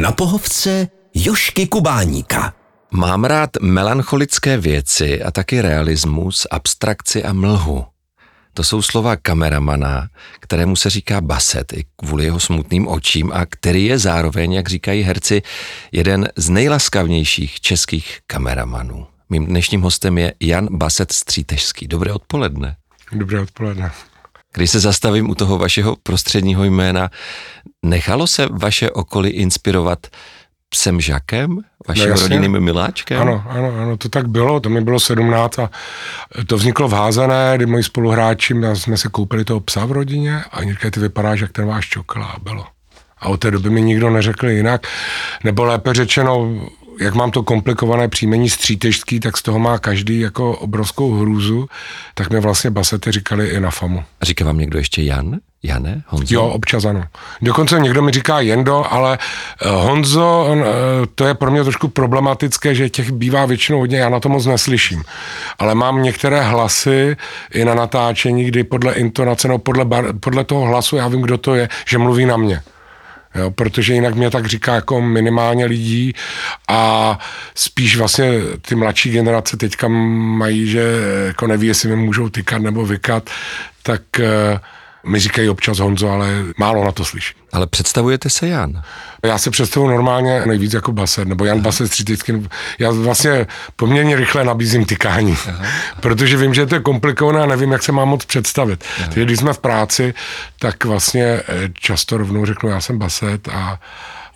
Na pohovce Jošky Kubáníka. Mám rád melancholické věci a taky realismus, abstrakci a mlhu. To jsou slova kameramana, kterému se říká Baset i kvůli jeho smutným očím a který je zároveň, jak říkají herci, jeden z nejlaskavnějších českých kameramanů. Mým dnešním hostem je Jan Baset Střítežský. Dobré odpoledne. Dobré odpoledne. Když se zastavím u toho vašeho prostředního jména, nechalo se vaše okolí inspirovat psem Žakem, vaším no rodinným miláčkem? Ano, ano, ano, to tak bylo, to mi bylo 17 a to vzniklo v Házané, kdy moji spoluhráči, jsme se koupili toho psa v rodině a oni říkají, ty vypadáš jak ten váš čokla a bylo. A od té doby mi nikdo neřekl jinak, nebo lépe řečeno, jak mám to komplikované příjmení střítežský, tak z toho má každý jako obrovskou hrůzu, tak mi vlastně basety říkali i na famu. A říká vám někdo ještě Jan? Jane? Honzo? Jo, občas ano. Dokonce někdo mi říká Jendo, ale eh, Honzo, eh, to je pro mě trošku problematické, že těch bývá většinou hodně, já na to moc neslyším. Ale mám některé hlasy i na natáčení, kdy podle intonace, no podle, bar, podle toho hlasu já vím, kdo to je, že mluví na mě. Jo, protože jinak mě tak říká jako minimálně lidí a spíš vlastně ty mladší generace teďka mají, že jako neví, jestli mi můžou tykat nebo vykat, tak uh, mi říkají občas Honzo, ale málo na to slyší. Ale představujete se Jan? Já se představuji normálně nejvíc jako Baset, nebo Jan Baset Střítecký. Já vlastně poměrně rychle nabízím tykání, Aha. protože vím, že to je komplikované a nevím, jak se mám moc představit. Takže když jsme v práci, tak vlastně eh, často rovnou řeknu, já jsem Baset a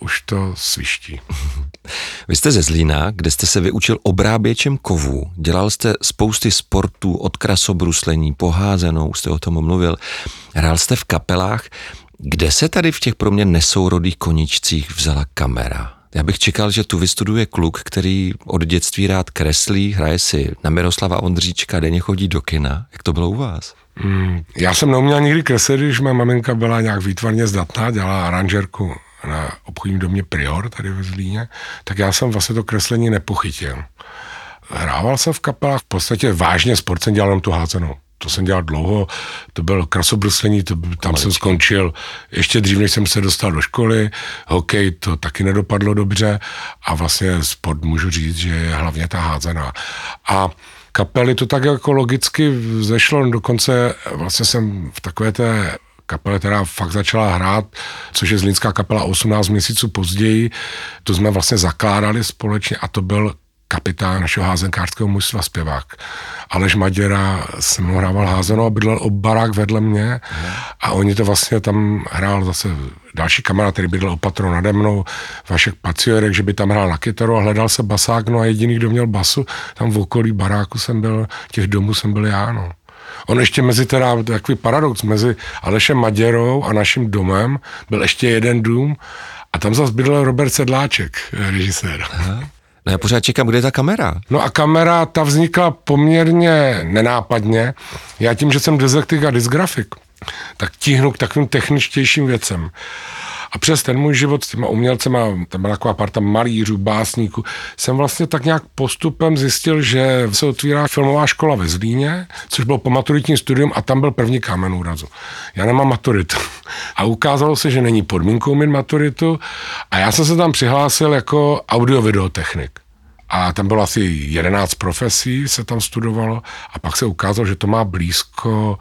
už to sviští. Vy jste ze Zlína, kde jste se vyučil obráběčem kovů. Dělal jste spousty sportů, od krasobruslení, poházenou, jste o tom mluvil. Hrál jste v kapelách. Kde se tady v těch pro mě nesourodých koničcích vzala kamera? Já bych čekal, že tu vystuduje kluk, který od dětství rád kreslí, hraje si na Miroslava Ondříčka, denně chodí do kina. Jak to bylo u vás? Hmm, já jsem neuměl nikdy kreslit, když má maminka byla nějak výtvarně zdatná, dělala aranžerku na obchodním domě Prior tady ve Zlíně, tak já jsem vlastně to kreslení nepochytil. Hrával jsem v kapelách, v podstatě vážně sport jsem dělal jenom tu házenou. To jsem dělal dlouho, to byl krasobruslení, to, tam Maličky. jsem skončil ještě dřív, než jsem se dostal do školy. Hokej to taky nedopadlo dobře a vlastně sport můžu říct, že je hlavně ta házená. A kapely to tak jako logicky zešlo, dokonce vlastně jsem v takové té kapele která fakt začala hrát, což je zlínská kapela 18 měsíců později. To jsme vlastně zakládali společně a to byl kapitán našeho házenkářského mužstva zpěvák. Aleš Maděra se mnou hrával házenou a bydlel o barák vedle mě a oni to vlastně tam hrál zase další kamarád, který bydlel opatro nade mnou, Vašek Paciorek, že by tam hrál na kytaru a hledal se basák, no a jediný, kdo měl basu, tam v okolí baráku jsem byl, těch domů jsem byl já, no. On ještě mezi teda, takový paradox, mezi Alešem Maděrou a naším domem byl ještě jeden dům a tam zase bydlel Robert Sedláček, režisér. Aha. No já pořád čekám, kde je ta kamera. No a kamera, ta vznikla poměrně nenápadně. Já tím, že jsem dezektik a disgrafik, tak tíhnu k takovým techničtějším věcem. A přes ten můj život s těma umělcema, tam byla taková parta malířů, básníků, jsem vlastně tak nějak postupem zjistil, že se otvírá filmová škola ve Zlíně, což bylo po maturitní studium a tam byl první kámen úrazu. Já nemám maturitu. A ukázalo se, že není podmínkou mít maturitu a já jsem se tam přihlásil jako audio-videotechnik. A tam bylo asi 11 profesí, se tam studovalo a pak se ukázalo, že to má blízko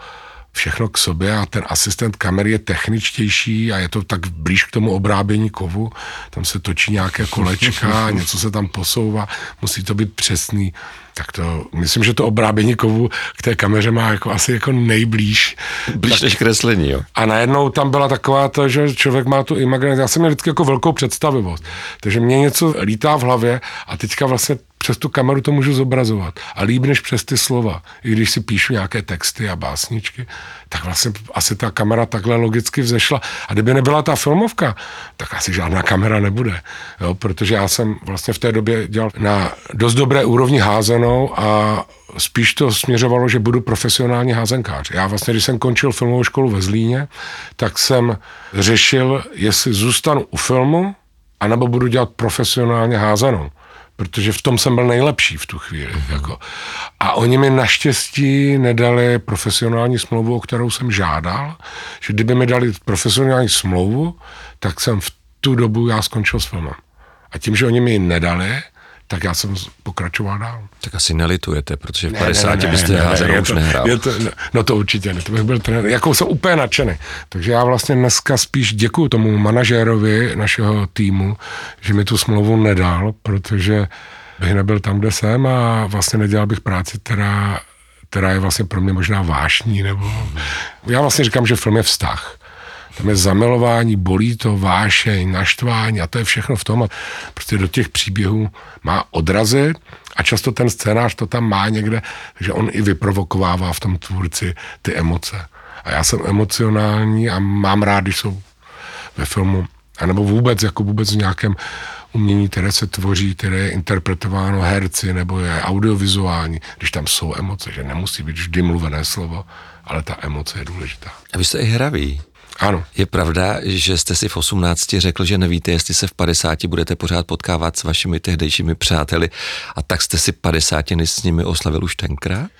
všechno k sobě a ten asistent kamery je techničtější a je to tak blíž k tomu obrábění kovu. Tam se točí nějaké kolečka, něco se tam posouvá, musí to být přesný. Tak to, myslím, že to obrábění kovu k té kameře má jako asi jako nejblíž. Blíž tak, než kreslení, jo. A najednou tam byla taková to, že člověk má tu imaginaci. Já jsem měl vždycky jako velkou představivost. Takže mě něco lítá v hlavě a teďka vlastně přes tu kameru to můžu zobrazovat. A líp než přes ty slova. I když si píšu nějaké texty a básničky, tak vlastně asi ta kamera takhle logicky vzešla. A kdyby nebyla ta filmovka, tak asi žádná kamera nebude. Jo, protože já jsem vlastně v té době dělal na dost dobré úrovni házenou a spíš to směřovalo, že budu profesionální házenkář. Já vlastně, když jsem končil filmovou školu ve Zlíně, tak jsem řešil, jestli zůstanu u filmu, anebo budu dělat profesionálně házenou protože v tom jsem byl nejlepší v tu chvíli. Mm-hmm. Jako. A oni mi naštěstí nedali profesionální smlouvu, o kterou jsem žádal, že kdyby mi dali profesionální smlouvu, tak jsem v tu dobu já skončil s filmem. A tím, že oni mi ji nedali, tak já jsem pokračoval dál. Tak asi nelitujete, protože v 50 ne, ne, ne, byste házenou už to, nehrál. Je to, no to určitě ne, to bych byl trenér, jako jsem úplně nadšený. Takže já vlastně dneska spíš děkuju tomu manažérovi našeho týmu, že mi tu smlouvu nedal, protože bych nebyl tam, kde jsem a vlastně nedělal bych práci, která, která je vlastně pro mě možná vášní, nebo já vlastně říkám, že film je vztah. Tam je zamilování, bolí to, vášeň, naštvání a to je všechno v tom. A prostě do těch příběhů má odrazy a často ten scénář to tam má někde, že on i vyprovokovává v tom tvůrci ty emoce. A já jsem emocionální a mám rád, když jsou ve filmu, anebo vůbec, jako vůbec v nějakém umění, které se tvoří, které je interpretováno herci, nebo je audiovizuální, když tam jsou emoce, že nemusí být vždy mluvené slovo, ale ta emoce je důležitá. A vy jste i hraví. Ano. Je pravda, že jste si v 18 řekl, že nevíte, jestli se v 50 budete pořád potkávat s vašimi tehdejšími přáteli a tak jste si 50 s nimi oslavil už tenkrát?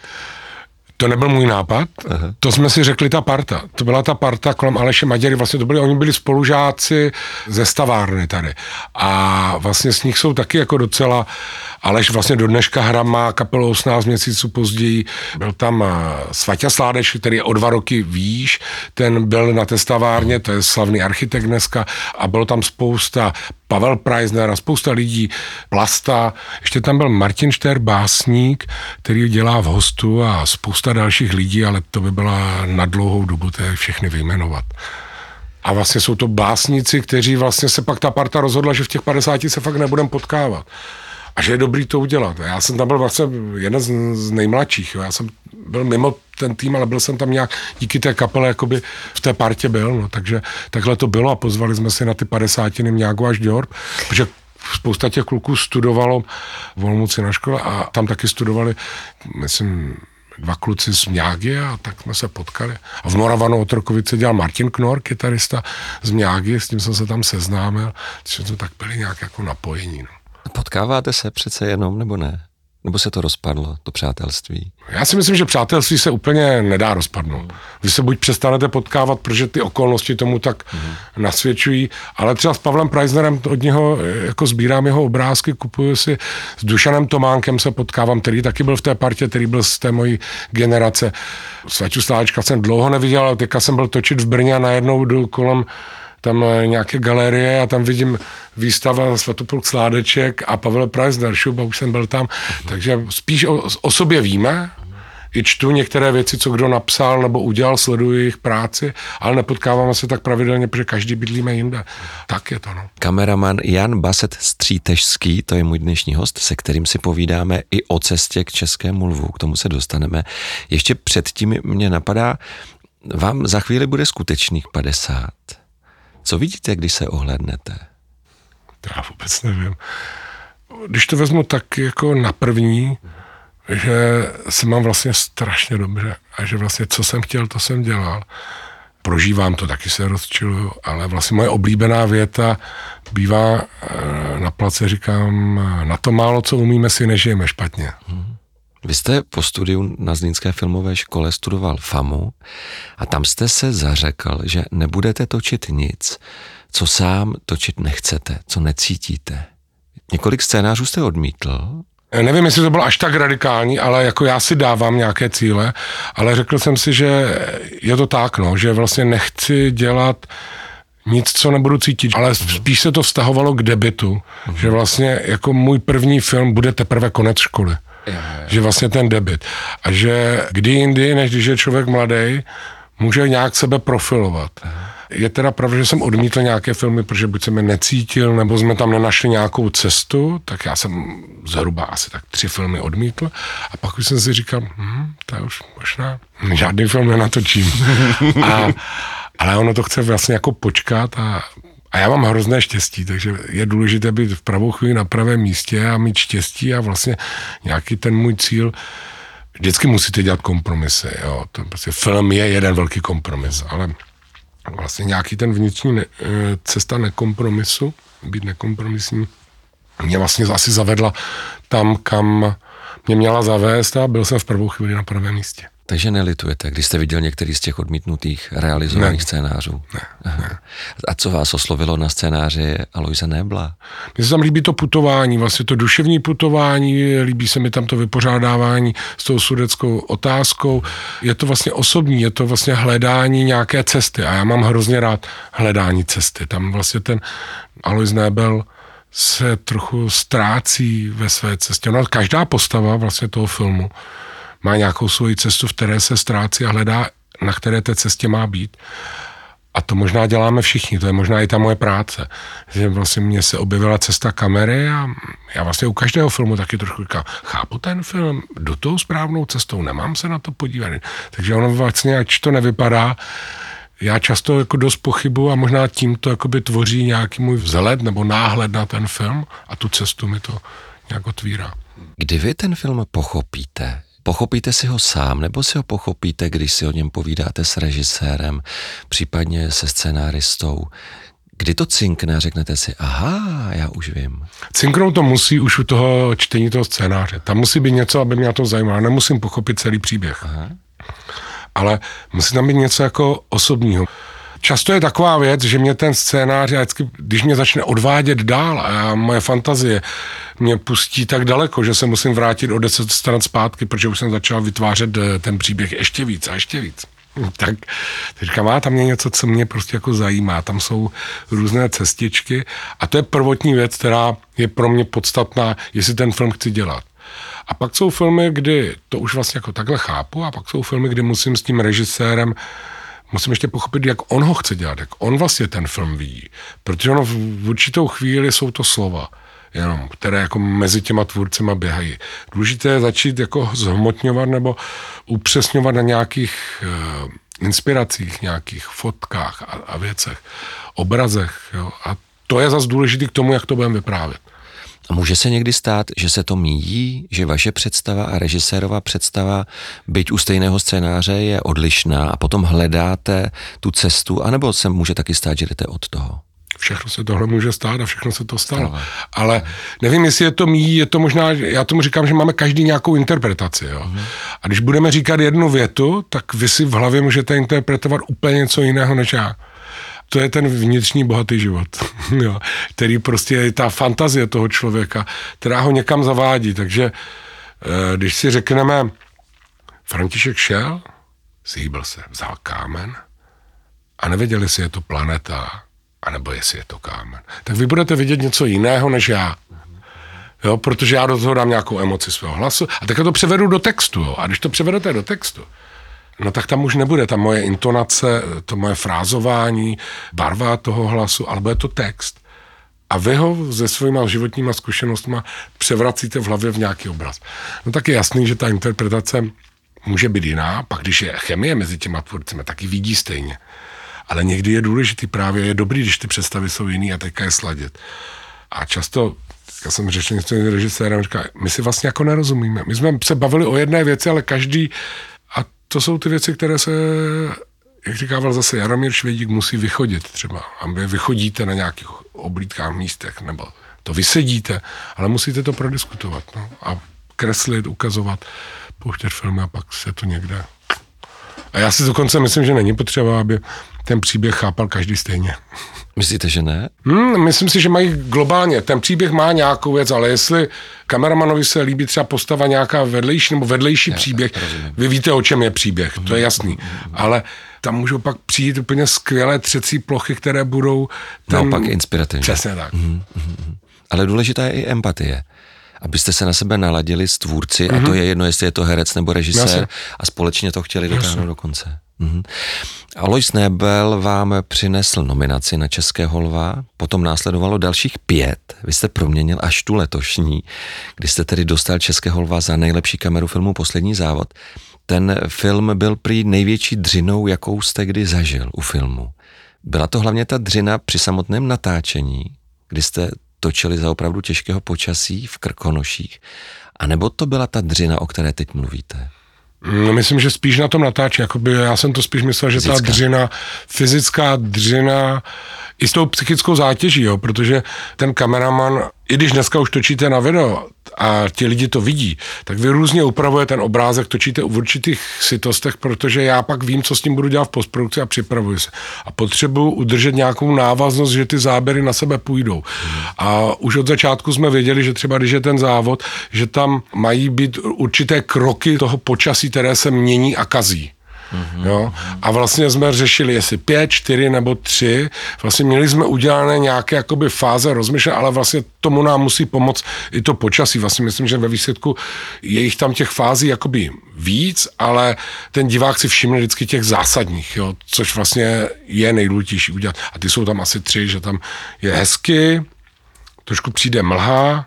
To nebyl můj nápad, Aha. to jsme si řekli ta parta. To byla ta parta kolem Aleše Maděry, vlastně to byli, oni byli spolužáci ze stavárny tady. A vlastně s nich jsou taky jako docela, Aleš vlastně do dneška hra má kapelu 18 měsíců později. Byl tam eh, Svatě Sládeš, který je o dva roky výš, ten byl na té stavárně, to je slavný architekt dneska a bylo tam spousta Pavel Preisner a spousta lidí, Plasta. Ještě tam byl Martin Šter, básník, který dělá v hostu a spousta dalších lidí, ale to by byla na dlouhou dobu to je všechny vyjmenovat. A vlastně jsou to básníci, kteří vlastně se pak ta parta rozhodla, že v těch 50 se fakt nebudeme potkávat a že je dobrý to udělat. Já jsem tam byl vlastně jeden z, nejmladších. Jo. Já jsem byl mimo ten tým, ale byl jsem tam nějak díky té kapele jakoby v té partě byl. No. Takže takhle to bylo a pozvali jsme si na ty padesátiny Mňágu až Diorb, protože spousta těch kluků studovalo v Olmuci na škole a tam taky studovali, myslím, dva kluci z Mňágy a tak jsme se potkali. A v Moravanu Otrokovice dělal Martin Knor, kytarista z Mňágy, s tím jsem se tam seznámil, že to tak byli nějak jako napojení. No. Potkáváte se přece jenom, nebo ne? Nebo se to rozpadlo, to přátelství? Já si myslím, že přátelství se úplně nedá rozpadnout. Vy se buď přestanete potkávat, protože ty okolnosti tomu tak mm. nasvědčují, ale třeba s Pavlem Preisnerem od něho jako sbírám jeho obrázky, kupuju si s Dušanem Tománkem se potkávám, který taky byl v té partě, který byl z té mojí generace. Svaťu Sláčka jsem dlouho neviděl, ale teďka jsem byl točit v Brně a najednou jdu kolem tam eh, nějaké galerie a tam vidím výstava Svatopolk Sládeček a Pavel Preisner, Šuba, už jsem byl tam, takže spíš o, o sobě víme, i čtu některé věci, co kdo napsal nebo udělal, sleduji jejich práci, ale nepotkáváme se tak pravidelně, protože každý bydlíme jinde. Tak je to, no. Kameraman Jan Baset Střítežský, to je můj dnešní host, se kterým si povídáme i o cestě k Českému lvu, k tomu se dostaneme. Ještě předtím mě napadá, vám za chvíli bude skutečných 50. Co vidíte, když se ohlednete? Já vůbec nevím. Když to vezmu tak jako na první, že se mám vlastně strašně dobře a že vlastně co jsem chtěl, to jsem dělal. Prožívám to, taky se rozčiluju, ale vlastně moje oblíbená věta bývá eh, na place, říkám, na to málo, co umíme, si nežijeme špatně. Hmm. Vy jste po studiu na Zlínské filmové škole studoval FAMu a tam jste se zařekl, že nebudete točit nic, co sám točit nechcete, co necítíte. Několik scénářů jste odmítl. Nevím, jestli to bylo až tak radikální, ale jako já si dávám nějaké cíle, ale řekl jsem si, že je to tak, no, že vlastně nechci dělat nic, co nebudu cítit, ale spíš se to vztahovalo k debitu, uh-huh. že vlastně jako můj první film bude teprve konec školy. Že vlastně ten debit. A že kdy jindy, než když je člověk mladý, může nějak sebe profilovat. Je teda pravda, že jsem odmítl nějaké filmy, protože buď jsem je necítil, nebo jsme tam nenašli nějakou cestu, tak já jsem zhruba asi tak tři filmy odmítl. A pak už jsem si říkal, hm, to už možná žádný film nenatočím. A, ale ono to chce vlastně jako počkat a a já mám hrozné štěstí, takže je důležité být v pravou chvíli na pravém místě a mít štěstí a vlastně nějaký ten můj cíl, vždycky musíte dělat kompromisy, jo. To prostě film je jeden velký kompromis, ale vlastně nějaký ten vnitřní ne, eh, cesta nekompromisu, být nekompromisní, mě vlastně asi zavedla tam, kam mě měla zavést a byl jsem v prvou chvíli na pravém místě. Takže nelitujete, když jste viděl některý z těch odmítnutých realizovaných Ne. scénářů. Ne, Aha. A co vás oslovilo na scénáři Aloise Nebla? Mně se tam líbí to putování, vlastně to duševní putování, líbí se mi tam to vypořádávání s tou sudeckou otázkou. Je to vlastně osobní, je to vlastně hledání nějaké cesty a já mám hrozně rád hledání cesty. Tam vlastně ten Alois Nebel se trochu ztrácí ve své cestě. No, každá postava vlastně toho filmu má nějakou svoji cestu, v které se ztrácí a hledá, na které té cestě má být. A to možná děláme všichni, to je možná i ta moje práce. Že vlastně mně se objevila cesta kamery a já vlastně u každého filmu taky trochu říkám, chápu ten film, jdu tou správnou cestou, nemám se na to podívat. Takže ono vlastně, ač to nevypadá, já často jako dost pochybu a možná tím to jakoby tvoří nějaký můj vzhled nebo náhled na ten film a tu cestu mi to nějak otvírá. Kdy vy ten film pochopíte? Pochopíte si ho sám, nebo si ho pochopíte, když si o něm povídáte s režisérem, případně se scenáristou? Kdy to cinkne a řeknete si, aha, já už vím. Cinknout to musí už u toho čtení toho scénáře. Tam musí být něco, aby mě to zajímalo. Nemusím pochopit celý příběh. Aha. Ale musí tam být něco jako osobního. Často je taková věc, že mě ten scénář, já vždycky, když mě začne odvádět dál a já, moje fantazie mě pustí tak daleko, že se musím vrátit o 10 stran zpátky, protože už jsem začal vytvářet eh, ten příběh ještě víc a ještě víc. Tak teď říkám, a tam je něco, co mě prostě jako zajímá. Tam jsou různé cestičky a to je prvotní věc, která je pro mě podstatná, jestli ten film chci dělat. A pak jsou filmy, kdy to už vlastně jako takhle chápu a pak jsou filmy, kdy musím s tím režisérem musím ještě pochopit, jak on ho chce dělat, jak on vlastně ten film vidí. Protože ono v určitou chvíli jsou to slova, jenom, které jako mezi těma tvůrcema běhají. Důležité je začít jako zhmotňovat nebo upřesňovat na nějakých uh, inspiracích, nějakých fotkách a, a věcech, obrazech. Jo? A to je zase důležité k tomu, jak to budeme vyprávět. A může se někdy stát, že se to míjí, že vaše představa a režisérova představa, byť u stejného scénáře, je odlišná a potom hledáte tu cestu, anebo se může taky stát, že jdete od toho? Všechno se tohle může stát a všechno se to stalo. Ale nevím, jestli je to míjí, je to možná, já tomu říkám, že máme každý nějakou interpretaci. Jo? A když budeme říkat jednu větu, tak vy si v hlavě můžete interpretovat úplně něco jiného než já to je ten vnitřní bohatý život, jo, který prostě je ta fantazie toho člověka, která ho někam zavádí. Takže eh, když si řekneme, František šel, zhýbil se, vzal kámen a nevěděli, jestli je to planeta, anebo jestli je to kámen. Tak vy budete vidět něco jiného než já. Jo, protože já do toho dám nějakou emoci svého hlasu a tak to převedu do textu. Jo. A když to převedete do textu, no tak tam už nebude ta moje intonace, to moje frázování, barva toho hlasu, ale bude to text. A vy ho se svýma životníma zkušenostmi převracíte v hlavě v nějaký obraz. No tak je jasný, že ta interpretace může být jiná, pak když je chemie mezi těma tvůrcemi, tak ji vidí stejně. Ale někdy je důležitý právě, je dobrý, když ty představy jsou jiný a teďka je sladit. A často já jsem řešil s tím režisérem, říká, my si vlastně jako nerozumíme. My jsme se bavili o jedné věci, ale každý to jsou ty věci, které se, jak říkával zase Jaromír Švědík, musí vychodit třeba. A vy vychodíte na nějakých oblídkách místech, nebo to vysedíte, ale musíte to prodiskutovat. No, a kreslit, ukazovat, pouštět filmy a pak se to někde... A já si dokonce myslím, že není potřeba, aby ten příběh chápal každý stejně. Myslíte, že ne? Hmm, myslím si, že mají globálně. Ten příběh má nějakou věc, ale jestli kameramanovi se líbí třeba postava nějaká vedlejší nebo vedlejší Já, příběh, vy víte, o čem je příběh, to je mhm. jasný. Ale tam můžou pak přijít úplně skvělé třecí plochy, které budou... Ten... Naopak inspirativní. Přesně tak. Mm-hmm. Ale důležitá je i empatie abyste se na sebe naladili s tvůrci, mm-hmm. a to mhm. je jedno, jestli je to herec nebo režisér, Jasně. a společně to chtěli dotáhnout do konce. Mm-hmm. Alois Nebel vám přinesl nominaci na Českého lva, potom následovalo dalších pět. Vy jste proměnil až tu letošní, kdy jste tedy dostal Českého lva za nejlepší kameru filmu Poslední závod. Ten film byl prý největší dřinou, jakou jste kdy zažil u filmu. Byla to hlavně ta dřina při samotném natáčení, kdy jste točili za opravdu těžkého počasí v Krkonoších, anebo to byla ta dřina, o které teď mluvíte? No, myslím, že spíš na tom natáčí. Jakoby já jsem to spíš myslel, že Fyzická. ta dřina, fyzická dřina, i s tou psychickou zátěží, jo, protože ten kameraman, i když dneska už točíte na video a ti lidi to vidí, tak vy různě upravuje ten obrázek, točíte v určitých sitostech, protože já pak vím, co s tím budu dělat v postprodukci a připravuji se. A potřebuju udržet nějakou návaznost, že ty záběry na sebe půjdou. A už od začátku jsme věděli, že třeba když je ten závod, že tam mají být určité kroky toho počasí, které se mění a kazí. Mm-hmm. Jo? A vlastně jsme řešili, jestli pět, čtyři nebo tři. Vlastně měli jsme udělané nějaké jakoby fáze rozmyšlení, ale vlastně tomu nám musí pomoct i to počasí. Vlastně myslím, že ve výsledku je jich tam těch fází jakoby víc, ale ten divák si všimne vždycky těch zásadních, jo? což vlastně je nejdůležitější udělat. A ty jsou tam asi tři, že tam je hezky, trošku přijde mlha,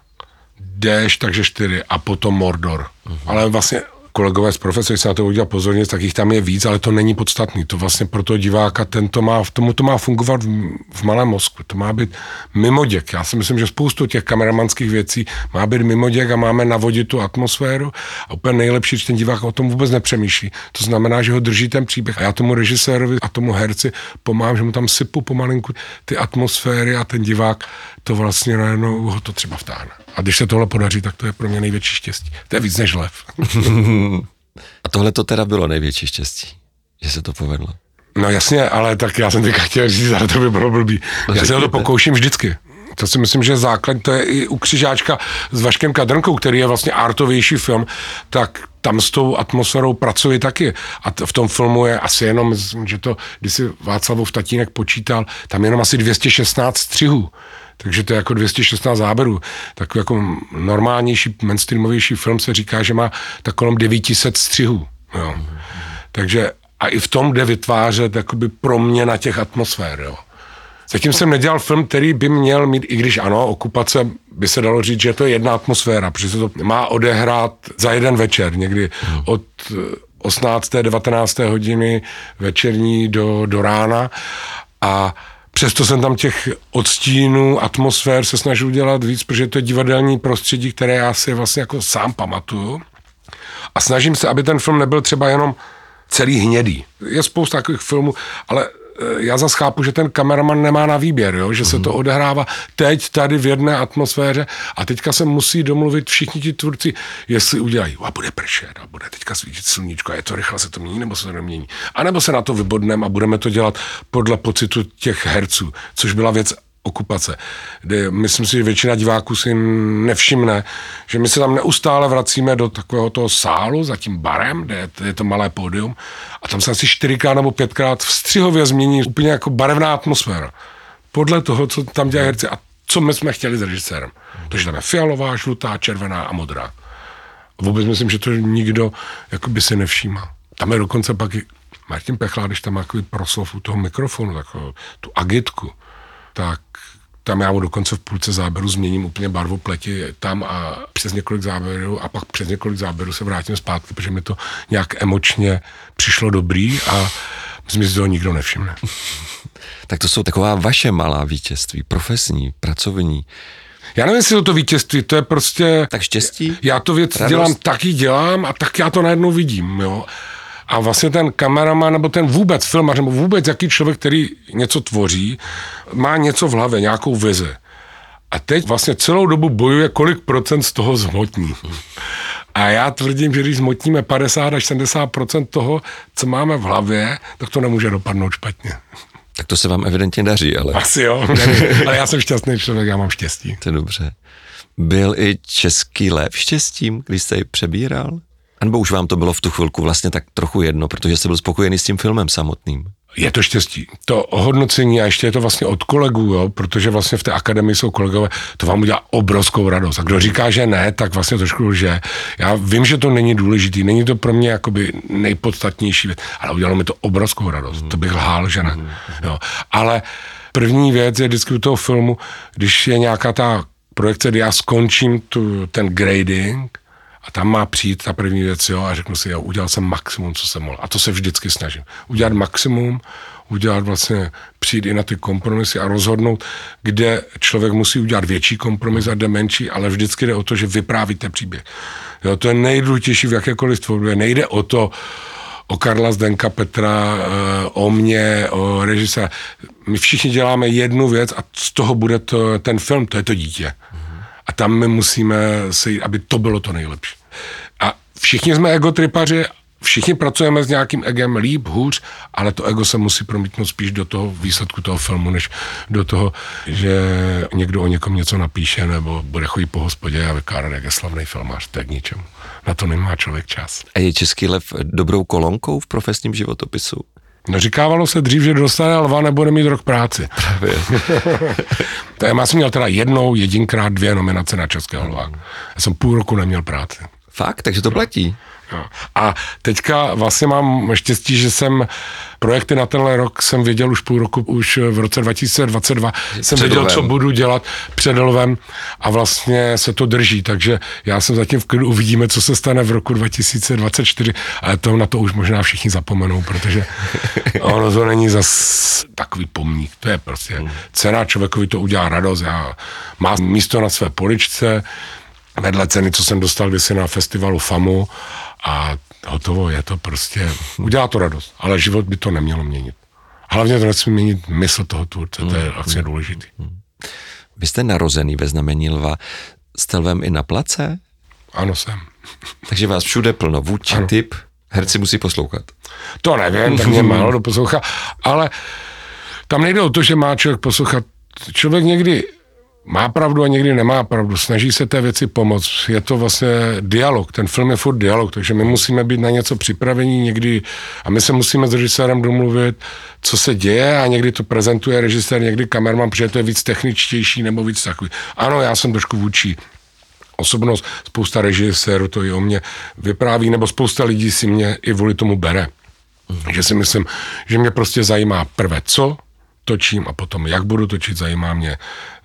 déšť, takže čtyři a potom Mordor. Mm-hmm. Ale vlastně kolegové z profese, se na to udělat pozorně, tak jich tam je víc, ale to není podstatný. To vlastně pro toho diváka, ten to má, tomu to má fungovat v, v malém mozku. To má být mimoděk. Já si myslím, že spoustu těch kameramanských věcí má být mimoděk a máme navodit tu atmosféru. A úplně nejlepší, že ten divák o tom vůbec nepřemýšlí. To znamená, že ho drží ten příběh. A já tomu režisérovi a tomu herci pomáhám, že mu tam sypu pomalinku ty atmosféry a ten divák to vlastně najednou ho to třeba vtáhne. A když se tohle podaří, tak to je pro mě největší štěstí. To je víc než lev. A tohle to teda bylo největší štěstí, že se to povedlo. No jasně, ale tak já jsem teďka chtěl říct, ale to by bylo blbý. No, já se to pokouším vždycky. To si myslím, že základ, to je i u Křižáčka s Vaškem Kadrnkou, který je vlastně artovější film, tak tam s tou atmosférou pracuji taky. A v tom filmu je asi jenom, že to, když si Václavův tatínek počítal, tam je jenom asi 216 střihů. Takže to je jako 216 záberů. Takový jako normálnější, mainstreamovější film se říká, že má tak kolem 900 střihů. Jo. Takže a i v tom jde vytvářet jakoby proměna těch atmosfér. Jo. Zatím jsem nedělal film, který by měl mít, i když ano, okupace by se dalo říct, že to je jedna atmosféra, protože se to má odehrát za jeden večer, někdy od 18. 19. hodiny večerní do, do rána a Přesto jsem tam těch odstínů, atmosfér se snažil dělat víc, protože to je divadelní prostředí, které já si vlastně jako sám pamatuju. A snažím se, aby ten film nebyl třeba jenom celý hnědý. Je spousta takových filmů, ale já zase chápu, že ten kameraman nemá na výběr, jo? že se to mhm. odehrává teď tady v jedné atmosféře a teďka se musí domluvit všichni ti tvůrci, jestli udělají, a bude pršet a bude teďka svítit sluníčko a je to rychle se to mění, nebo se to nemění. A nebo se na to vybodneme a budeme to dělat podle pocitu těch herců, což byla věc okupace, kde myslím si, že většina diváků si nevšimne, že my se tam neustále vracíme do takového toho sálu za tím barem, kde je to malé pódium a tam se asi čtyřikrát nebo pětkrát v střihově změní úplně jako barevná atmosféra. Podle toho, co tam dělají herci a co my jsme chtěli s režisérem. Takže tam je fialová, žlutá, červená a modrá. Vůbec myslím, že to nikdo jakoby si nevšímá. Tam je dokonce pak i Martin Pechla, když tam má proslov u toho mikrofonu, tak tu agitku, tak tam já mu dokonce v půlce záběru změním úplně barvu pleti tam a přes několik záběrů a pak přes několik záběrů se vrátím zpátky, protože mi to nějak emočně přišlo dobrý a myslím, že si toho nikdo nevšimne. tak to jsou taková vaše malá vítězství, profesní, pracovní. Já nevím, jestli to, to vítězství, to je prostě... Tak štěstí? Já to věc Radost. dělám, taky dělám a tak já to najednou vidím, jo. A vlastně ten kameraman, nebo ten vůbec filmař, nebo vůbec jaký člověk, který něco tvoří, má něco v hlavě, nějakou vizi. A teď vlastně celou dobu bojuje, kolik procent z toho zhmotní. A já tvrdím, že když zmotníme 50 až 70% toho, co máme v hlavě, tak to nemůže dopadnout špatně. Tak to se vám evidentně daří, ale... Asi jo, ale já jsem šťastný člověk, já mám štěstí. To je dobře. Byl i český lev štěstím, když jste ji přebíral? A nebo už vám to bylo v tu chvilku vlastně tak trochu jedno, protože jste byl spokojený s tím filmem samotným? Je to štěstí. To ohodnocení a ještě je to vlastně od kolegů, jo, protože vlastně v té akademii jsou kolegové, to vám udělá obrovskou radost. A kdo říká, že ne, tak vlastně trošku lže. Já vím, že to není důležitý, není to pro mě jakoby nejpodstatnější věc, ale udělalo mi to obrovskou radost. Mm. To bych lhal, že ne. Mm. Jo. Ale první věc je vždycky u toho filmu, když je nějaká ta projekce, kdy já skončím tu, ten grading, a tam má přijít ta první věc, jo, a řeknu si, jo, udělal jsem maximum, co jsem mohl. A to se vždycky snažím. Udělat maximum, udělat vlastně, přijít i na ty kompromisy a rozhodnout, kde člověk musí udělat větší kompromis a jde menší, ale vždycky jde o to, že vyprávíte příběh. Jo, to je nejdůležitější v jakékoliv tvorbě. Nejde o to, o Karla Zdenka, Petra, eh, o mě, o režiséra. My všichni děláme jednu věc a z toho bude to, ten film, to je to dítě. A tam my musíme se aby to bylo to nejlepší. A všichni jsme egotripaři, všichni pracujeme s nějakým egem líp, hůř, ale to ego se musí promítnout spíš do toho výsledku toho filmu, než do toho, že někdo o někom něco napíše nebo bude chodit po hospodě a vykládat, jak je slavný filmář, to je k ničemu. Na to nemá člověk čas. A je Český lev dobrou kolonkou v profesním životopisu? No říkávalo se dřív, že dostane lva, nebude mít rok práci. Právě. to já jsem měl teda jednou, jedinkrát dvě nominace na Českého lva. Já jsem půl roku neměl práci. Fakt? Takže to platí? No. A teďka vlastně mám štěstí, že jsem projekty na tenhle rok jsem věděl už půl roku, už v roce 2022 jsem věděl, lovem. co budu dělat před lovem a vlastně se to drží, takže já jsem zatím v klidu, uvidíme, co se stane v roku 2024, ale to na to už možná všichni zapomenou, protože ono to není zas takový pomník, to je prostě hmm. cena člověkovi to udělá radost, já má místo na své poličce, vedle ceny, co jsem dostal kdysi na festivalu FAMu a hotovo, je to prostě, udělá to radost, ale život by to nemělo měnit. Hlavně to nesmí měnit mysl toho tvůrce, to je mm, vlastně mm, důležitý. Mm. Vy jste narozený ve znamení lva, jste lvem i na place? Ano, jsem. Takže vás všude plno, vůči typ, herci musí poslouchat. To nevím, tak mě málo do poslouchá, ale tam nejde o to, že má člověk poslouchat. Člověk někdy má pravdu a někdy nemá pravdu. Snaží se té věci pomoct. Je to vlastně dialog. Ten film je furt dialog, takže my musíme být na něco připravení někdy a my se musíme s režisérem domluvit, co se děje a někdy to prezentuje režisér, někdy kamerman, protože to je víc techničtější nebo víc takový. Ano, já jsem trošku vůči osobnost, spousta režisérů to i o mě vypráví, nebo spousta lidí si mě i kvůli tomu bere. Mm. Že si myslím, že mě prostě zajímá prvé co, točím a potom jak budu točit, zajímá mě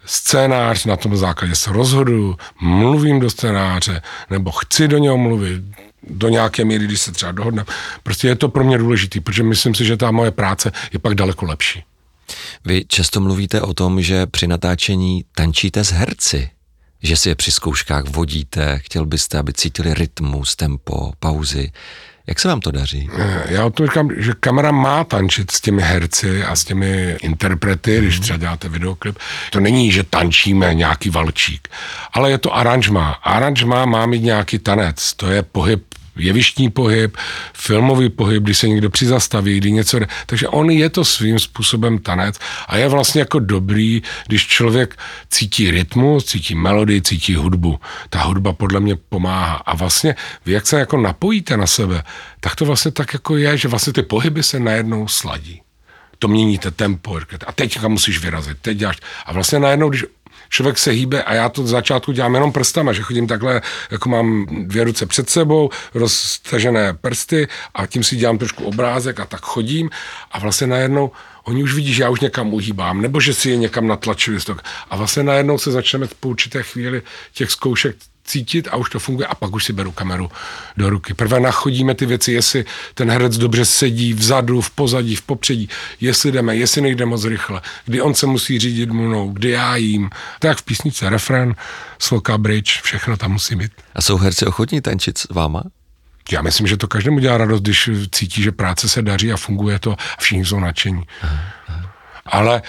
scénář, na tom základě se rozhoduju, mluvím do scénáře, nebo chci do něho mluvit, do nějaké míry, když se třeba dohodneme. Prostě je to pro mě důležitý, protože myslím si, že ta moje práce je pak daleko lepší. Vy často mluvíte o tom, že při natáčení tančíte s herci, že si je při zkouškách vodíte, chtěl byste, aby cítili rytmus, tempo, pauzy. Jak se vám to daří? Eh, já o tom říkám, že kamera má tančit s těmi herci a s těmi interprety, mm. když mhm. třeba děláte videoklip. To není, že tančíme nějaký valčík, ale je to aranžma. Aranžma má mít nějaký tanec, to je pohyb jevištní pohyb, filmový pohyb, kdy se někdo přizastaví, kdy něco jde. Takže on je to svým způsobem tanec a je vlastně jako dobrý, když člověk cítí rytmus, cítí melodii, cítí hudbu. Ta hudba podle mě pomáhá. A vlastně vy, jak se jako napojíte na sebe, tak to vlastně tak jako je, že vlastně ty pohyby se najednou sladí to měníte tempo, a teď musíš vyrazit, teď děláš. A vlastně najednou, když člověk se hýbe a já to z začátku dělám jenom prstama, že chodím takhle, jako mám dvě ruce před sebou, roztažené prsty a tím si dělám trošku obrázek a tak chodím a vlastně najednou oni už vidí, že já už někam uhýbám, nebo že si je někam natlačili. A vlastně najednou se začneme po určité chvíli těch zkoušek cítit a už to funguje a pak už si beru kameru do ruky. Prvé nachodíme ty věci, jestli ten herec dobře sedí vzadu, v pozadí, v popředí, jestli jdeme, jestli nejde moc rychle, kdy on se musí řídit mnou, kdy já jím. Tak v písnice refren, sloka, bridge, všechno tam musí být. A jsou herci ochotní tančit s váma? Já myslím, že to každému dělá radost, když cítí, že práce se daří a funguje to a všichni jsou nadšení. Ale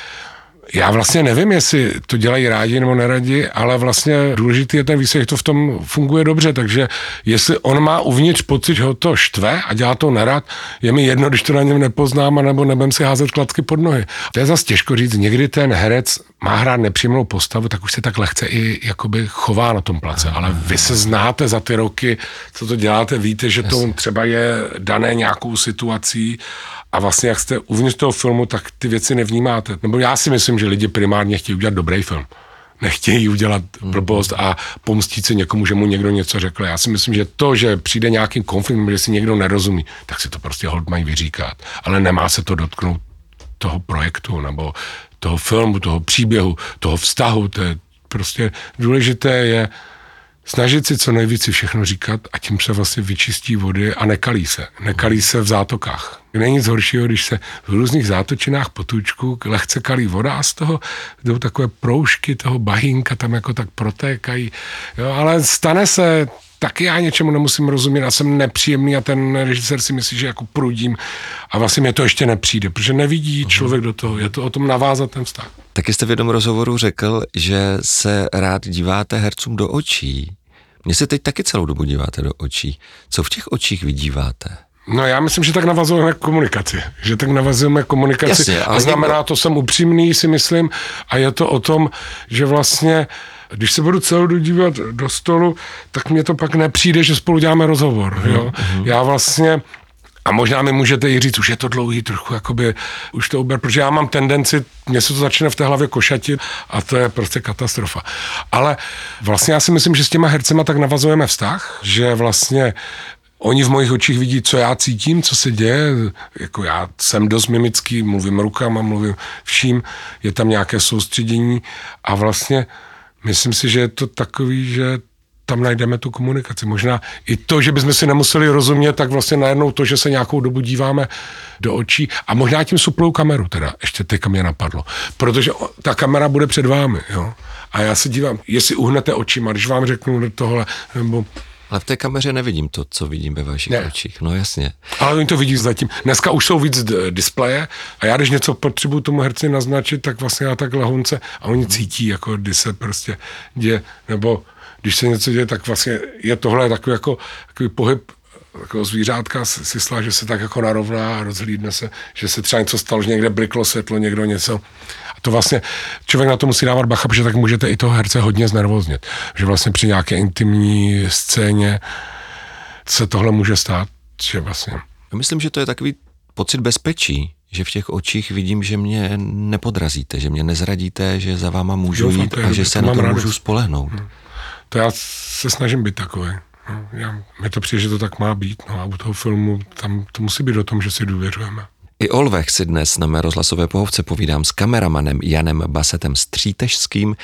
já vlastně nevím, jestli to dělají rádi nebo neradi, ale vlastně důležitý je ten výsledek, to v tom funguje dobře, takže jestli on má uvnitř pocit, že ho to štve a dělá to nerad, je mi jedno, když to na něm nepoznám, nebo nebem si házet klacky pod nohy. To je zase těžko říct, někdy ten herec má hrát nepříjemnou postavu, tak už se tak lehce i jakoby chová na tom place, ale vy se znáte za ty roky, co to děláte, víte, že to třeba je dané nějakou situací a vlastně jak jste uvnitř toho filmu, tak ty věci nevnímáte. Nebo já si myslím, že lidi primárně chtějí udělat dobrý film. Nechtějí udělat blbost a pomstit se někomu, že mu někdo něco řekl. Já si myslím, že to, že přijde nějaký konflikt, že si někdo nerozumí, tak si to prostě hold mají vyříkat. Ale nemá se to dotknout toho projektu nebo toho filmu, toho příběhu, toho vztahu. To je prostě důležité je snažit si co nejvíc si všechno říkat a tím se vlastně vyčistí vody a nekalí se. Nekalí se v zátokách. Není nic horšího, když se v různých zátočinách potůčku lehce kalí voda a z toho jdou takové proužky toho bahínka tam jako tak protékají. Jo, ale stane se taky já něčemu nemusím rozumět a jsem nepříjemný a ten režisér si myslí, že jako prudím a vlastně mě to ještě nepřijde, protože nevidí člověk do toho. Je to o tom navázat ten vztah. Taky jste v jednom rozhovoru řekl, že se rád díváte hercům do očí. Mně se teď taky celou dobu díváte do očí. Co v těch očích vidíváte? No já myslím, že tak navazujeme komunikaci. Že tak navazujeme komunikaci. Jasně, a znamená někdo- to, jsem upřímný, si myslím. A je to o tom, že vlastně když se budu celou dobu dívat do stolu, tak mě to pak nepřijde, že spolu děláme rozhovor. Jo? Já vlastně a možná mi můžete i říct, už je to dlouhý trochu, jakoby, už to uber, protože já mám tendenci, mně se to začne v té hlavě košatit a to je prostě katastrofa. Ale vlastně já si myslím, že s těma hercema tak navazujeme vztah, že vlastně Oni v mojich očích vidí, co já cítím, co se děje. Jako já jsem dost mimický, mluvím rukama, mluvím vším, je tam nějaké soustředění a vlastně myslím si, že je to takový, že tam najdeme tu komunikaci. Možná i to, že bychom si nemuseli rozumět, tak vlastně najednou to, že se nějakou dobu díváme do očí a možná tím suplou kameru teda, ještě teďka mě napadlo. Protože ta kamera bude před vámi, jo. A já se dívám, jestli uhnete očima, když vám řeknu do tohle, nebo Ale v té kameře nevidím to, co vidím ve vašich Ne. očích. No jasně. Ale oni to vidí zatím. Dneska už jsou víc displeje a já když něco potřebuji tomu herci naznačit, tak vlastně já tak lehonce a oni cítí, jako kdy se prostě děje, nebo když se něco děje, tak vlastně je tohle takový jako takový pohyb takového zvířátka si slá, že se tak jako narovná a rozhlídne se, že se třeba něco stalo, že někde bliklo světlo, někdo něco. A to vlastně člověk na to musí dávat bacha, protože tak můžete i toho herce hodně znervoznit. Že vlastně při nějaké intimní scéně se tohle může stát, že vlastně Já myslím, že to je takový pocit bezpečí, že v těch očích vidím, že mě nepodrazíte, že mě nezradíte, že za váma můžu Doufám, jít a že se na to radost. můžu spolehnout. To já se snažím být takový. No, já, mně to přijde, že to tak má být. No a u toho filmu tam to musí být o tom, že si důvěřujeme. I o lvech si dnes na mé rozhlasové pohovce povídám s kameramanem Janem Basetem Střítežským.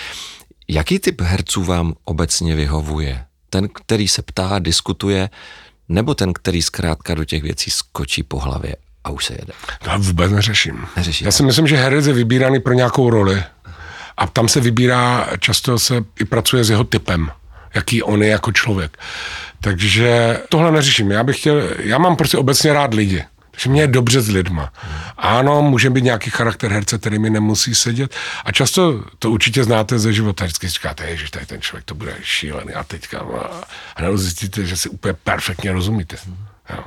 Jaký typ herců vám obecně vyhovuje? Ten, který se ptá, diskutuje, nebo ten, který zkrátka do těch věcí skočí po hlavě a už se jede? To já vůbec neřeším. Neřešíte. Já si myslím, že herec je vybíraný pro nějakou roli. A tam se vybírá, často se i pracuje s jeho typem, jaký on je jako člověk. Takže tohle neřeším. Já bych chtěl, já mám prostě obecně rád lidi. Takže mě je dobře s lidma. Ano, může být nějaký charakter herce, který mi nemusí sedět. A často to určitě znáte ze života. Vždycky říkáte, že tady ten člověk to bude šílený. A teďka a najednou zjistíte, že si úplně perfektně rozumíte. Jo.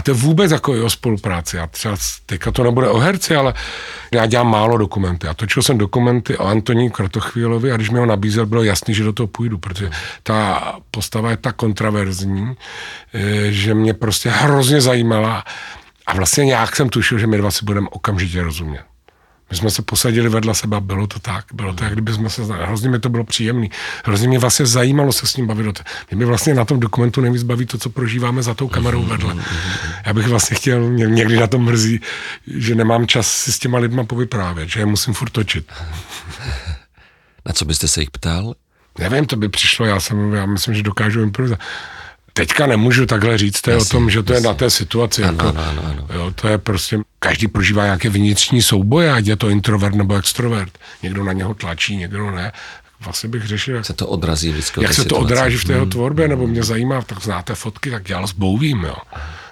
A to je vůbec jako o spolupráci. Já třeba teďka to nebude o herci, ale já dělám málo dokumenty. A točil jsem dokumenty o Antoní Kratochvílovi a když mi ho nabízel, bylo jasný, že do toho půjdu, protože ta postava je tak kontraverzní, eh, že mě prostě hrozně zajímala a vlastně nějak jsem tušil, že my dva si budeme okamžitě rozumět. My jsme se posadili vedle sebe a bylo to tak. Bylo to, jak kdyby jsme se znali. Hrozně mi to bylo příjemné. Hrozně mě vlastně zajímalo se s ním bavit. Mě by vlastně na tom dokumentu nejvíc baví to, co prožíváme za tou kamerou vedle. Já bych vlastně chtěl, mě někdy na tom mrzí, že nemám čas si s těma lidma povyprávět, že je musím furt točit. Na co byste se jich ptal? Nevím, to by přišlo, já, jsem, já myslím, že dokážu improvizovat. Teďka nemůžu takhle říct, to je o tom, že to je na té situaci. Ano, jako, ano, ano, ano. Jo, to je prostě, každý prožívá nějaké vnitřní souboje, ať je to introvert nebo extrovert. Někdo na něho tlačí, někdo ne. Vlastně bych řešil, jak, Se to odrazí vždycky od jak se to situace. odráží v té jeho tvorbě, nebo mě zajímá, tak znáte fotky, tak dělal s Bouvím, jo.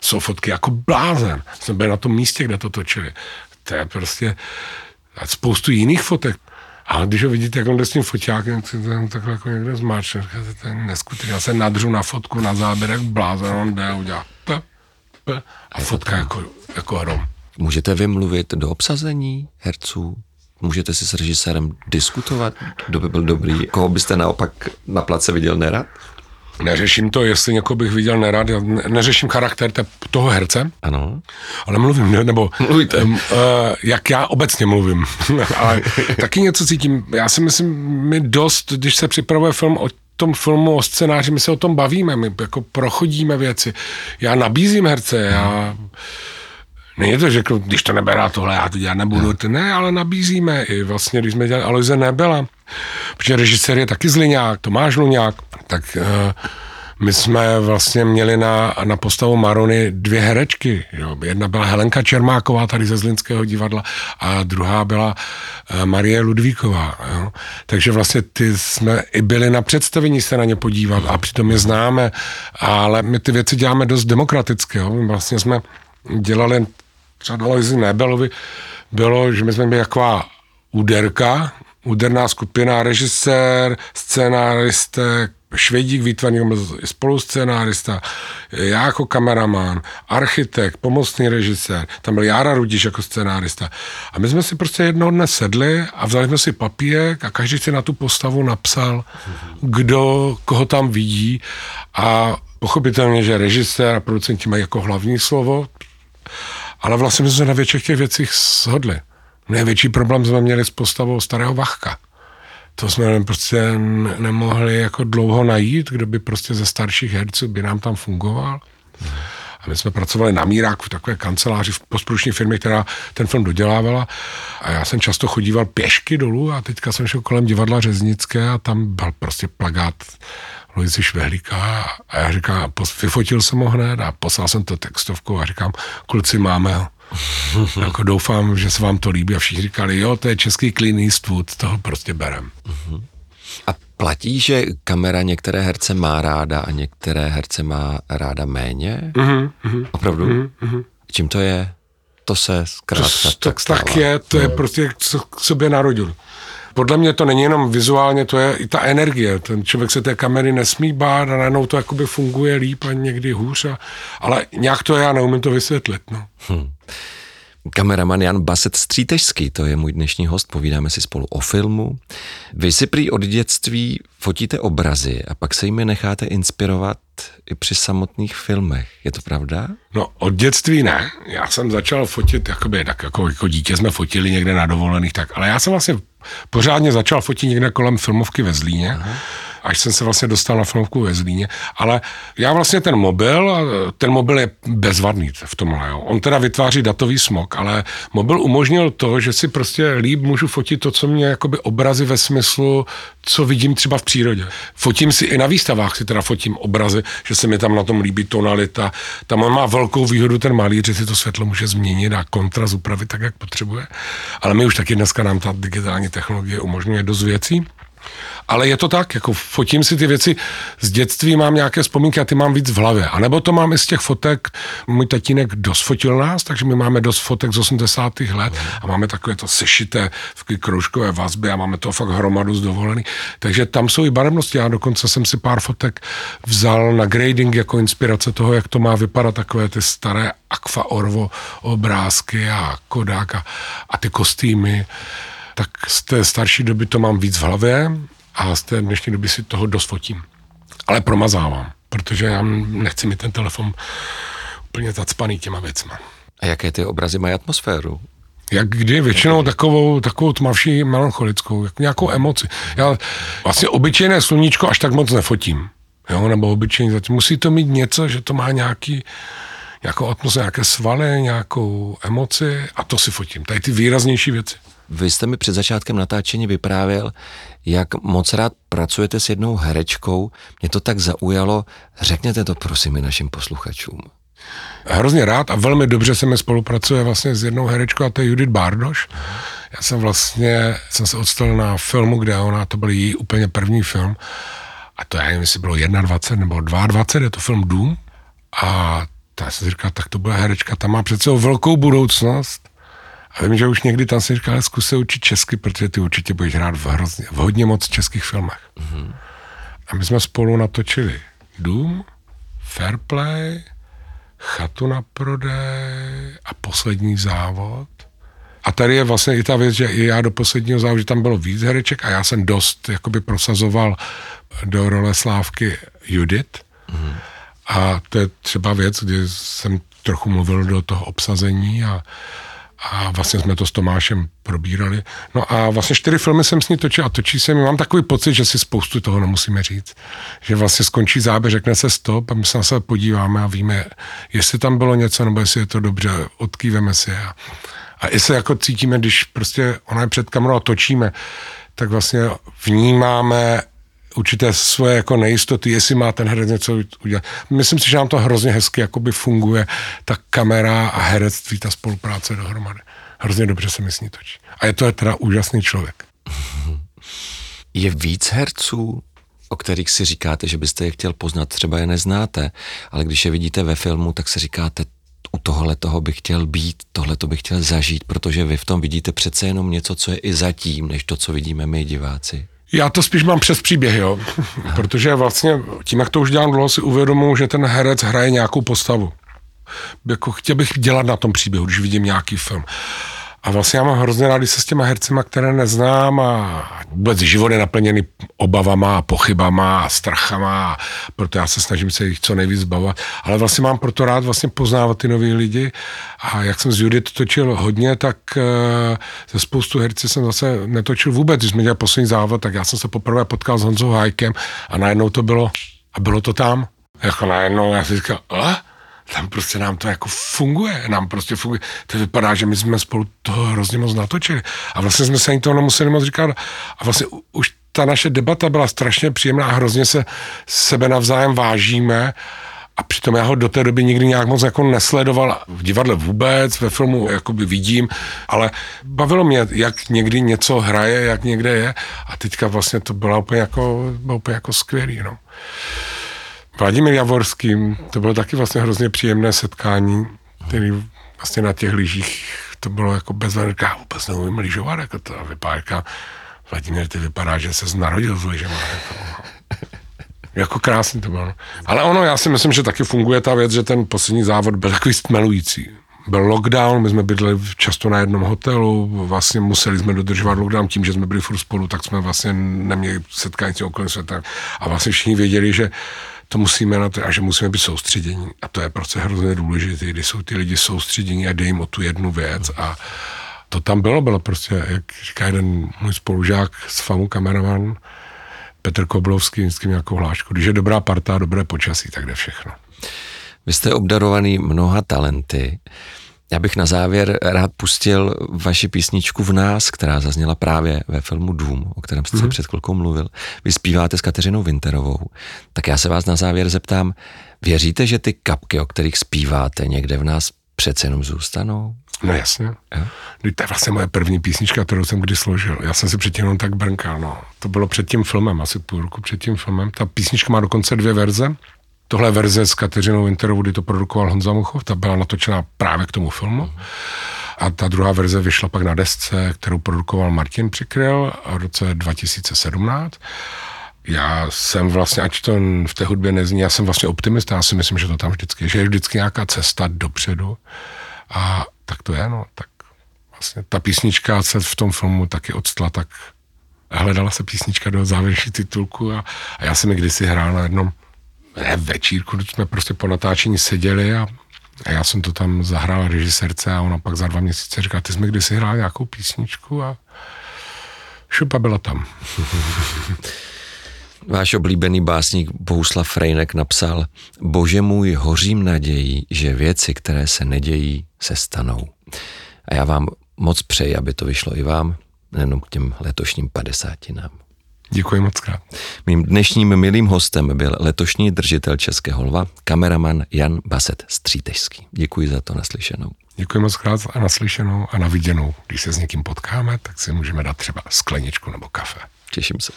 Jsou fotky jako blázen. Jsem byl na tom místě, kde to točili. To je prostě a spoustu jiných fotek. A když ho vidíte, jak on jde s tím foťákem, tak se tam takhle jako někde zmáčne, říkáte, to je neskutečné. Já se nadřu na fotku, na záběr, jak blázen, on jde a udělá p, p, a fotka jako, jako hrom. Můžete vymluvit do obsazení herců? Můžete si s režisérem diskutovat, kdo by byl dobrý? Koho byste naopak na place viděl nerad? Neřeším to, jestli někoho bych viděl nerad, ne- neřeším charakter te- toho herce, Ano. ale mluvím, ne- nebo Mluvíte. um, uh, jak já obecně mluvím, ale taky něco cítím. Já si myslím, my dost, když se připravuje film o tom filmu, o scénáři, my se o tom bavíme, my jako prochodíme věci. Já nabízím herce, já Není to, že když to neberá tohle, já to dělat nebudu. To ne, ale nabízíme. I vlastně, když jsme dělali Aloise nebyla, protože režisér je taky zliňák, Tomáš Luňák, tak uh, my jsme vlastně měli na, na postavu Marony dvě herečky. Jo. Jedna byla Helenka Čermáková tady ze Zlinského divadla a druhá byla uh, Marie Ludvíková. Jo. Takže vlastně ty jsme i byli na představení se na ně podívat a přitom je známe, ale my ty věci děláme dost demokraticky. Jo. Vlastně jsme dělali třeba na Loizi Nebelovi bylo, že my jsme byli taková úderka, úderná skupina, režisér, scénáristek, Švedík výtvarník spoluscenárista, já jako kameraman, architekt, pomocný režisér, tam byl Jára Rudiš jako scenárista. A my jsme si prostě jednoho dne sedli a vzali jsme si papírek a každý si na tu postavu napsal, kdo, koho tam vidí a pochopitelně, že režisér a producenti mají jako hlavní slovo, ale vlastně jsme se na větších těch věcích shodli. Největší problém jsme měli s postavou starého Vachka to jsme prostě nemohli jako dlouho najít, kdo by prostě ze starších herců by nám tam fungoval. A my jsme pracovali na Míráku v takové kanceláři v postprodukční firmě, která ten film dodělávala. A já jsem často chodíval pěšky dolů a teďka jsem šel kolem divadla Řeznické a tam byl prostě plagát Luisi Švehlíka a já říkám, vyfotil jsem ho hned a poslal jsem to textovku a říkám, kluci, máme ho. jako doufám, že se vám to líbí a všichni říkali, jo, to je český Clean Eastwood, toho prostě berem. A platí, že kamera některé herce má ráda a některé herce má ráda méně? Uh-huh, uh-huh, Opravdu? Uh-huh, Čím to je? To se zkrátka to, tak, tak stává. Tak je, to je prostě co k sobě narodil. Podle mě to není jenom vizuálně, to je i ta energie. Ten člověk se té kamery nesmí bát a najednou to jakoby funguje líp a někdy hůř. A, ale nějak to já neumím to vysvětlit. No. Hmm. Kameraman Jan Baset Střítežský, to je můj dnešní host, povídáme si spolu o filmu. Vy si prý od dětství fotíte obrazy a pak se jimi necháte inspirovat i při samotných filmech. Je to pravda? No, od dětství ne. Já jsem začal fotit, jakoby, tak jako, jako dítě jsme fotili někde na dovolených, tak, ale já jsem vlastně pořádně začal fotit někde kolem filmovky ve Zlíně. Aha až jsem se vlastně dostal na filmovku ve Zlíně. Ale já vlastně ten mobil, ten mobil je bezvadný v tomhle. Jo. On teda vytváří datový smog, ale mobil umožnil to, že si prostě líp můžu fotit to, co mě jakoby obrazy ve smyslu, co vidím třeba v přírodě. Fotím si i na výstavách, si teda fotím obrazy, že se mi tam na tom líbí tonalita. Tam on má velkou výhodu ten malíř, že si to světlo může změnit a kontrast upravit tak, jak potřebuje. Ale my už taky dneska nám ta digitální technologie umožňuje dost věcí. Ale je to tak, jako fotím si ty věci z dětství, mám nějaké vzpomínky a ty mám víc v hlavě. A nebo to mám i z těch fotek, můj tatínek dost fotil nás, takže my máme dost fotek z 80. let a máme takové to sešité v kroužkové vazby a máme to fakt hromadu z dovolený. Takže tam jsou i barevnosti. Já dokonce jsem si pár fotek vzal na grading jako inspirace toho, jak to má vypadat takové ty staré Aqua Orvo obrázky a Kodak a, a ty kostýmy tak z té starší doby to mám víc v hlavě a z té dnešní doby si toho dost fotím. Ale promazávám, protože já nechci mít ten telefon úplně zacpaný těma věcma. A jaké ty obrazy mají atmosféru? Jak kdy, většinou takovou, takovou tmavší melancholickou, jako nějakou emoci. Já vlastně obyčejné sluníčko až tak moc nefotím. Jo, nebo obyčejný zatím. Musí to mít něco, že to má nějaký, nějakou atmosféru, nějaké svaly, nějakou emoci a to si fotím. Tady ty výraznější věci. Vy jste mi před začátkem natáčení vyprávěl, jak moc rád pracujete s jednou herečkou. Mě to tak zaujalo. Řekněte to prosím i našim posluchačům. Hrozně rád a velmi dobře se mi spolupracuje vlastně s jednou herečkou a to je Judith Bardoš. Já jsem vlastně, jsem se odstal na filmu, kde ona, to byl její úplně první film a to já nevím, jestli bylo 21 nebo 22, je to film Dům a ta si říkal, tak to byla herečka, ta má přece velkou budoucnost a vím, že už někdy tam si říkal, zkus se učit česky, protože ty určitě budeš hrát v, hrozně, v hodně moc českých filmech. Mm-hmm. A my jsme spolu natočili Dům, Fairplay, Chatu na prodej a Poslední závod. A tady je vlastně i ta věc, že i já do posledního závodu, že tam bylo víc hereček a já jsem dost jakoby prosazoval do role Slávky Judit. Mm-hmm. A to je třeba věc, kdy jsem trochu mluvil do toho obsazení a a vlastně jsme to s Tomášem probírali. No a vlastně čtyři filmy jsem s ní točil a točí se mi. Mám takový pocit, že si spoustu toho nemusíme říct. Že vlastně skončí záběr, řekne se stop a my se na sebe podíváme a víme, jestli tam bylo něco, nebo jestli je to dobře, odkýveme si. A, a jestli jako cítíme, když prostě ona je před kamerou a točíme, tak vlastně vnímáme určité svoje jako nejistoty, jestli má ten herec něco udělat. Myslím si, že nám to hrozně hezky jakoby funguje, ta kamera a herectví, ta spolupráce dohromady. Hrozně dobře se mi s ní točí. A je to teda úžasný člověk. Je víc herců, o kterých si říkáte, že byste je chtěl poznat, třeba je neznáte, ale když je vidíte ve filmu, tak si říkáte, u u tohle toho bych chtěl být, tohle to bych chtěl zažít, protože vy v tom vidíte přece jenom něco, co je i zatím, než to, co vidíme my diváci. Já to spíš mám přes příběh, jo. Protože vlastně tím, jak to už dělám dlouho, si uvědomuji, že ten herec hraje nějakou postavu. Jako chtěl bych dělat na tom příběhu, když vidím nějaký film. A vlastně já mám hrozně rád, se s těma hercema, které neznám a vůbec život je naplněný obavama, pochybama strachama, proto já se snažím se jich co nejvíc zbavovat. Ale vlastně mám proto rád vlastně poznávat ty nový lidi a jak jsem z Judy to točil hodně, tak ze spoustu herci jsem zase netočil vůbec. Když jsme dělali poslední závod, tak já jsem se poprvé potkal s Honzou Hajkem a najednou to bylo, a bylo to tam. Jako najednou já si říkal, a? Tam prostě nám to jako funguje, nám prostě funguje. To vypadá, že my jsme spolu toho hrozně moc natočili. A vlastně jsme se ani toho nemuseli moc říkat. A vlastně už ta naše debata byla strašně příjemná a hrozně se sebe navzájem vážíme. A přitom já ho do té doby nikdy nějak moc jako nesledoval. V divadle vůbec, ve filmu jakoby vidím, ale bavilo mě, jak někdy něco hraje, jak někde je. A teďka vlastně to bylo úplně jako, bylo úplně jako skvělý. No. Vladimír Javorským, to bylo taky vlastně hrozně příjemné setkání, který vlastně na těch lyžích, to bylo jako bez já vůbec neumím lyžovat, jako to vypadá, Vladimír, ty vypadá, že se narodil s lyžema. Jako, jako krásný to bylo. Ale ono, já si myslím, že taky funguje ta věc, že ten poslední závod byl takový stmelující. Byl lockdown, my jsme bydleli často na jednom hotelu, vlastně museli jsme dodržovat lockdown tím, že jsme byli furt spolu, tak jsme vlastně neměli setkání s okolím světa. A vlastně všichni věděli, že to musíme na to, a že musíme být soustředění. A to je prostě hrozně důležité, když jsou ty lidi soustředění a dej jim o tu jednu věc. A to tam bylo, bylo prostě, jak říká jeden můj spolužák z FAMu, kameraman, Petr Koblovský, vždycky nějakou hlášku. Když je dobrá parta dobré počasí, tak jde všechno. Vy jste obdarovaný mnoha talenty. Já bych na závěr rád pustil vaši písničku v nás, která zazněla právě ve filmu Dům, o kterém jste mm-hmm. mhm. před chvilkou mluvil. Vy zpíváte s Kateřinou Winterovou. Tak já se vás na závěr zeptám, věříte, že ty kapky, o kterých zpíváte, někde v nás přece jenom zůstanou? No jasně. Jo? To je vlastně moje první písnička, kterou jsem kdy složil. Já jsem si předtím jenom tak brnkal. No. To bylo před tím filmem, asi půl roku před tím filmem. Ta písnička má dokonce dvě verze. Tohle verze s Kateřinou Winterovou, kdy to produkoval Honza Muchov, ta byla natočena právě k tomu filmu. A ta druhá verze vyšla pak na desce, kterou produkoval Martin Přikryl v roce 2017. Já jsem vlastně, ať to v té hudbě nezní, já jsem vlastně optimista, já si myslím, že to tam vždycky, že je vždycky nějaká cesta dopředu. A tak to je, no, tak vlastně ta písnička se v tom filmu taky odstla, tak hledala se písnička do závěrečných titulku a, a já jsem ji kdysi hrál na jednom ne, večírku, jsme prostě po natáčení seděli a, a já jsem to tam zahrál režisérce a ona pak za dva měsíce říká, ty jsme kdysi hrál nějakou písničku a šupa byla tam. Váš oblíbený básník Bohuslav Frejnek napsal Bože můj, hořím nadějí, že věci, které se nedějí, se stanou. A já vám moc přeji, aby to vyšlo i vám, nejenom k těm letošním padesátinám. Děkuji moc krát. Mým dnešním milým hostem byl letošní držitel Českého lva, kameraman Jan Baset Střítežský. Děkuji za to naslyšenou. Děkuji moc krát a naslyšenou a naviděnou. Když se s někým potkáme, tak si můžeme dát třeba skleničku nebo kafe. Těším se.